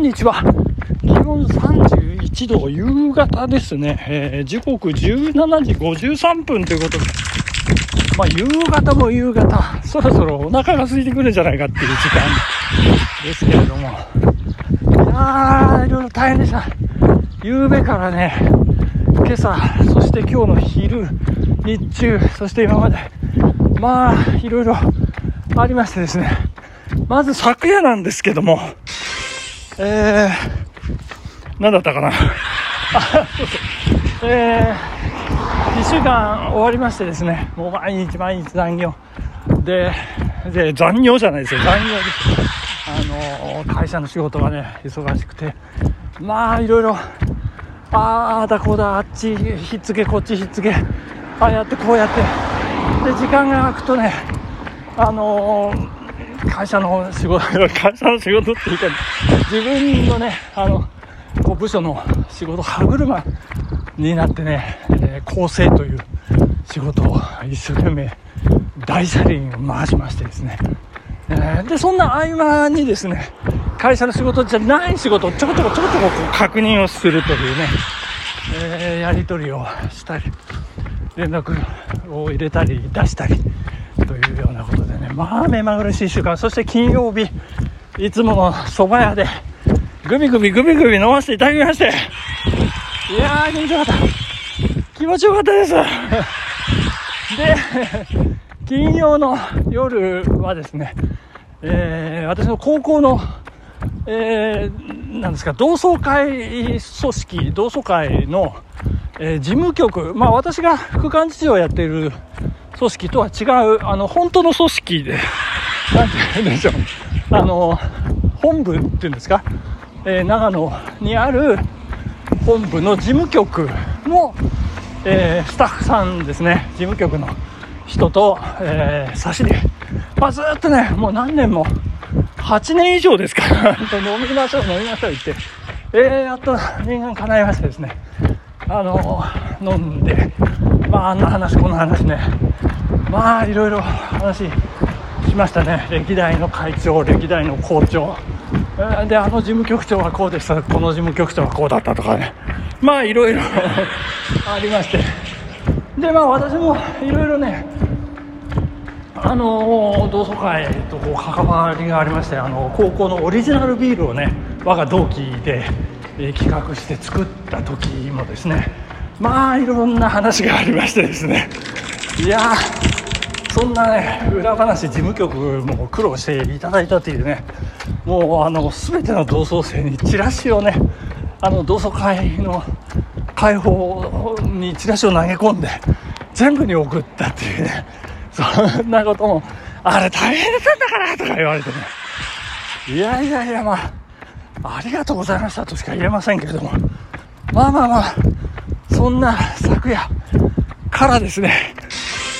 んにちは。気温31度、夕方ですね。えー、時刻17時53分ということで、まあ、夕方も夕方、そろそろお腹が空いてくるんじゃないかっていう時間ですけれども。いやー、いろいろ大変でした。夕べからね、今朝、そして今日の昼、日中、そして今まで、まあ、いろいろありましてですね。まず昨夜なんですけども、えー、何だったかな？えー、1週間終わりましてですね、もう毎日毎日残業。で、で、残業じゃないですよ、残業です。あの、会社の仕事がね、忙しくて、まあ、いろいろ、ああだこうだ、あっちひっつけ、こっちひっつけ、ああやってこうやって、で、時間が空くとね、あのー会社の仕事、会社の仕事っていうか、自分のね、あの、こう部署の仕事、歯車になってね、えー、構成という仕事を一生懸命大車輪を回しましてですね、えー、で、そんな合間にですね、会社の仕事じゃない仕事をちょこちょこちょこちょここう確認をするというね、えー、やり取りをしたり、連絡を入れたり出したり、というようなことでまあ目まぐるしい週間、そして金曜日、いつもの蕎麦屋で、グビグビグビグビ飲ませていただきまして、いやー気持ちよかった。気持ちよかったです。で、金曜の夜はですね、えー、私の高校の、えー、なんですか、同窓会組織、同窓会の、えー、事務局、まあ私が副幹事長をやっている組織とは違う、あの、本当の組織で、なんて言うんでしょう。あの、本部っていうんですか、えー、長野にある本部の事務局の、えー、スタッフさんですね、事務局の人と、えー、差しで、まあ、ずっとね、もう何年も、8年以上ですか。ら、飲みましょう、飲みましょう言って、えー、やっと念願叶いましてですね、あの、飲んで、まあ、あんな話、こんな話ね、まあいろいろ話しましたね。歴代の会長歴代の校長。であの事務局長はこうでした。この事務局長はこうだったとかね。まあいろいろ ありまして。でまあ私もいろいろねあの同窓会とこう関わりがありましてあの高校のオリジナルビールをね我が同期で、え企画して作った時もですねまあいろんな話がありましてですね。いやそんなね裏話事務局も苦労していただいたというねもうあの全ての同窓生にチラシをねあの同窓会の開放にチラシを投げ込んで全部に送ったっていうねそんなこともあれ大変だったんだからとか言われてね。いやいやいやまあありがとうございましたとしか言えませんけれども。まあまあまあそんな昨夜からですね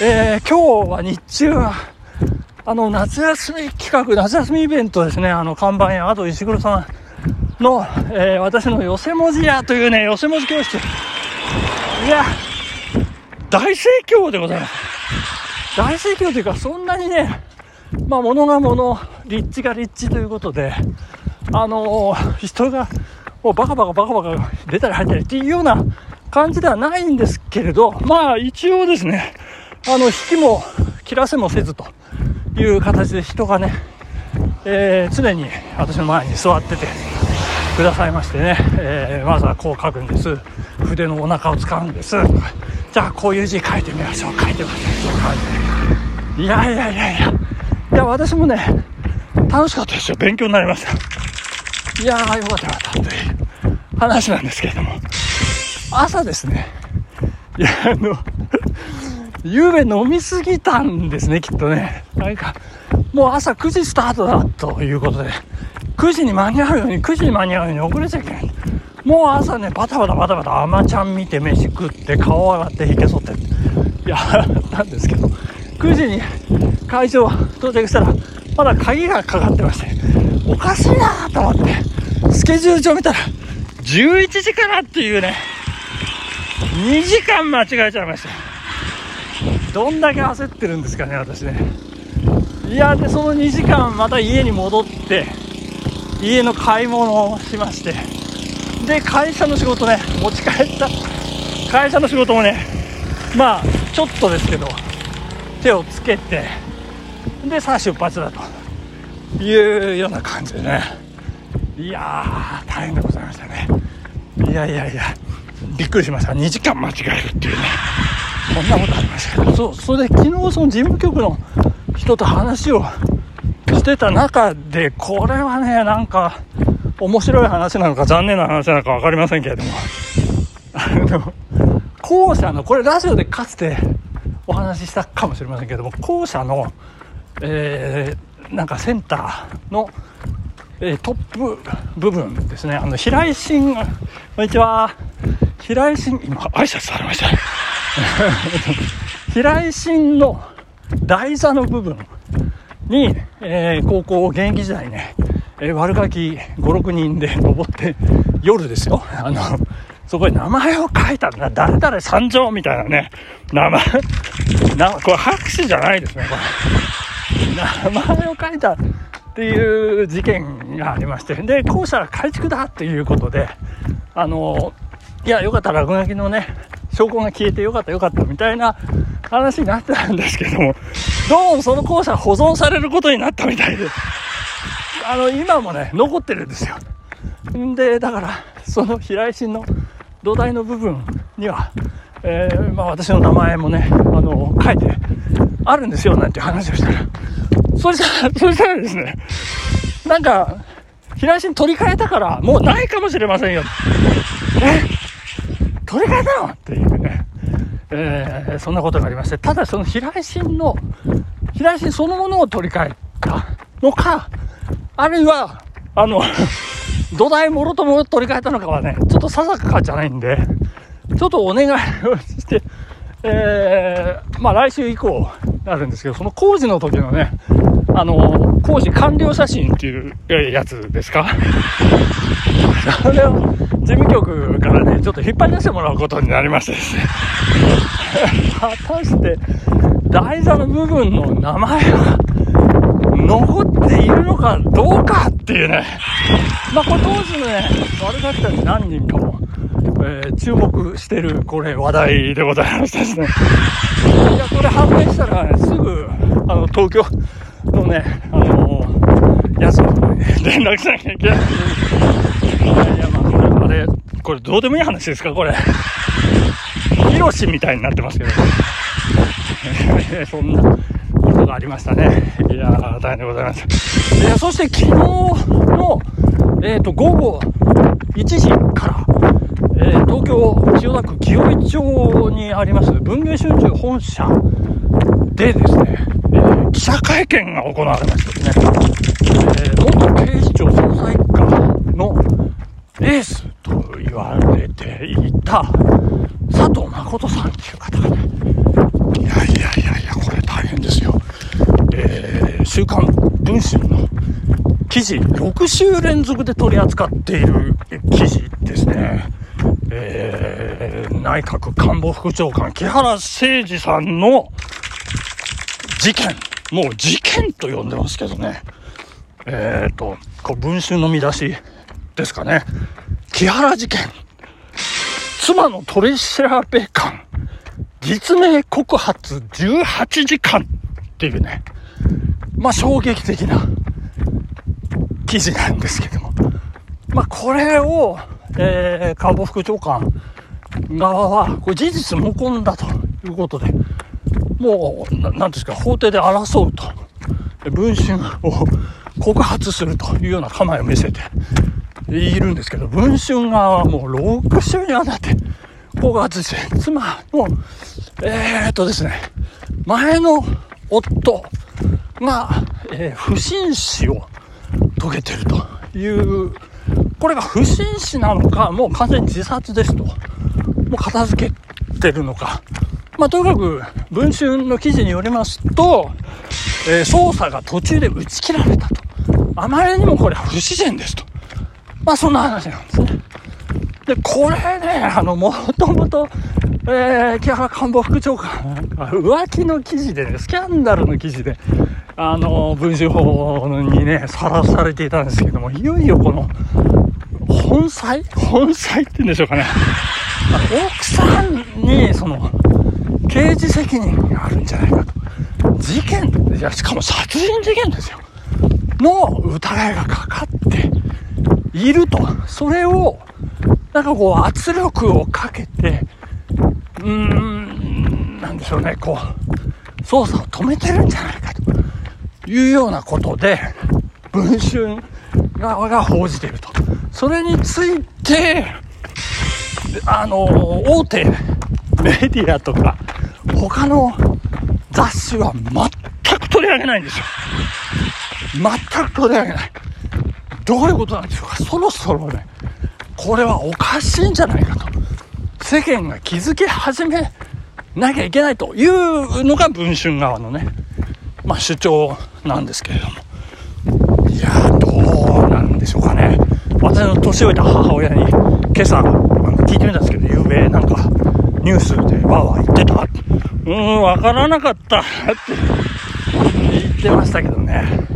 えー、今日は日中は、あの、夏休み企画、夏休みイベントですね、あの、看板や、あと石黒さんの、えー、私の寄せ文字屋というね、寄せ文字教室。いや、大盛況でございます。大盛況というか、そんなにね、まあ、物が物、立地が立地ということで、あのー、人が、もうバカバカバカバカ出たり入ったりっていうような感じではないんですけれど、まあ一応ですね、あの、引きも切らせもせずという形で人がね、えー、常に私の前に座っててくださいましてね、えー、まずはこう書くんです。筆のお腹を使うんです。じゃあこういう字書いてみましょう。書いてみましょう書。いやいやいやいや。いや、私もね、楽しかったですよ。勉強になりました。いやー、よかったよかったという話なんですけれども。朝ですね。いや、あの、ゆうべ飲みすぎたんですね、きっとね。なんか、もう朝9時スタートだということで、9時に間に合うように、9時に間に合うように遅れちゃいけない。もう朝ね、バタバタバタバタ、甘ちゃん見て飯食って、顔洗ってひげ剃って、やったんですけど、9時に会場到着したら、まだ鍵がかかってまして、おかしいなと思って、スケジュール帳見たら、11時からっていうね、2時間間違えちゃいました。どんだけ焦ってるんですかね、私ね。いや、で、その2時間また家に戻って、家の買い物をしまして。で会社の仕事ね持ち帰った。会社の仕事もねまあちょっとですけど手をつけてでさあ出発だと。いうような感じでね。いやー大変でございましたね。いやいやいやびっくりしました。2時間間違えるっていうね。そんなことありましたけどそそれで昨日その事務局の人と話をしてた中でこれはねなんか面白い話なのか残念な話なのか分かりませんけれども。あの後者のこれラジオでかつてお話ししたかもしれませんけれども後者の、えー、なんかセンターの、えー、トップ部分ですねあの平井心こんにちは平井心今挨拶されました 平井心の台座の部分に、えー、高校現役時代ね、えー、悪ガキ5、6人で登って夜ですよ。あの、そこに名前を書いたんだ。誰々参上みたいなね、名前、な、これ拍手じゃないですね、これ。名前を書いたっていう事件がありまして、で、校舎改築だっていうことで、あの、いや、よかった落書きのね、証拠が消えてよかったよかったみたいな話になってたんですけども、どうもその校舎保存されることになったみたいで、あの、今もね、残ってるんですよ。んで、だから、その平井心の土台の部分には、えー、まあ私の名前もね、あの、書いてあるんですよ、なんて話をしたら。そしたら、そしたらですね、なんか、平井心取り替えたから、もうないかもしれませんよ。え取り替えたの？っていうね、えー、そんなことがありまして、ただその平井心の、平井心そのものを取り替えたのか、あるいは、あの、土台もろとも取り替えたのかはね、ちょっと定かじゃないんで、ちょっとお願いをして、えー、まあ来週以降なるんですけど、その工事の時のね、あの、工事完了写真っていうやつですか？それを事務局からね、ちょっと引っ張り出してもらうことになりましてですね。果たして、台座の部分の名前は残っているのかどうかっていうね。まあ、これ当時のね、悪ガキたち何人かも、えー、注目してる、これ話題でございましてですね。いや、これ判明したら、ね、すぐ、あの、東京ね、あのー、やつに連絡しなきゃいけない。いやいや、まあ、これ、あれ、これどうでもいい話ですか、これ。ヒロシみたいになってますけど。そんなことがありましたね。いやー、大変でございます。いや、そして昨日の、えっ、ー、と、午後1時から、えー、東京千代田区清井町にあります文芸春秋本社でですね、記者会見が行われましてね、えー、元警視庁捜査一課のエースと言われていた佐藤誠さんっていう方がね、いやいやいやいや、これ大変ですよ。えー、週刊文春の記事、6週連続で取り扱っている記事ですね。えー、内閣官房副長官、木原誠二さんの事件、もう事件と呼んでますけどね。えっ、ー、と、こう文春の見出しですかね。木原事件。妻の取り調べ官。実名告発18時間っていうね。まあ衝撃的な記事なんですけども。まあこれを、えー、官房副長官側は、これ事実無根だということで、もう、なんですか、法廷で争うと。文春を告発するというような構えを見せているんですけど、文春側はもう6週にわたって告発して、妻の、えー、っとですね、前の夫が、えー、不審死を遂げてるという、これが不審死なのか、もう完全に自殺ですと、もう片付けてるのか、まあ、とにかく、文春の記事によりますと、えー、捜査が途中で打ち切られたと。あまりにもこれ不自然ですと。まあ、そんな話なんですね。で、これね、あの、もともと、えー、木原官房副長官浮気の記事でね、スキャンダルの記事で、あの、文春法にね、さらされていたんですけども、いよいよこの、本妻？本妻って言うんでしょうかね。奥さんに、その、刑事責任があるんじゃないかと。事件、いや、しかも殺人事件ですよ。の疑いがかかっていると。それを、なんかこう圧力をかけて、うーん、なんでしょうね、こう、捜査を止めてるんじゃないかというようなことで、文春側が報じていると。それについて、あの、大手メディアとか、他の雑誌は全く取り上げないんですよ。全く取り上げない。どういうことなんでしょうか。そろそろね、これはおかしいんじゃないかと。世間が気づき始めなきゃいけないというのが文春側のね、まあ主張なんですけれども。いやどうなんでしょうかね。私の年老いた母親に今朝、聞いてみたんですけど、夕べなんかニュースでわーわー言ってた。うーん、わからなかったって言ってましたけどね。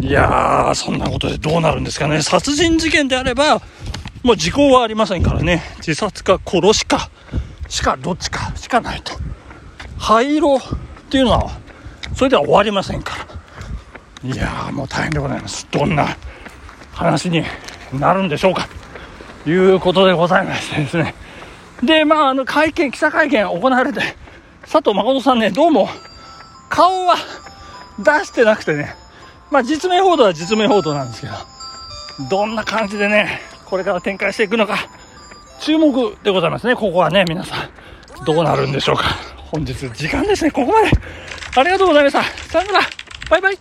いやー、そんなことでどうなるんですかね。殺人事件であれば、もう時効はありませんからね。自殺か殺しか、しかどっちかしかないと。灰色っていうのは、それでは終わりませんから。いやー、もう大変でございます。どんな話になるんでしょうか。ということでございましてですね。で、まあ、あの、会見、記者会見行われて、佐藤誠さんね、どうも、顔は出してなくてね、まあ、実名報道は実名報道なんですけど、どんな感じでね、これから展開していくのか、注目でございますね、ここはね、皆さん。どうなるんでしょうか。本日時間ですね、ここまで。ありがとうございました。さよなら。バイバイ。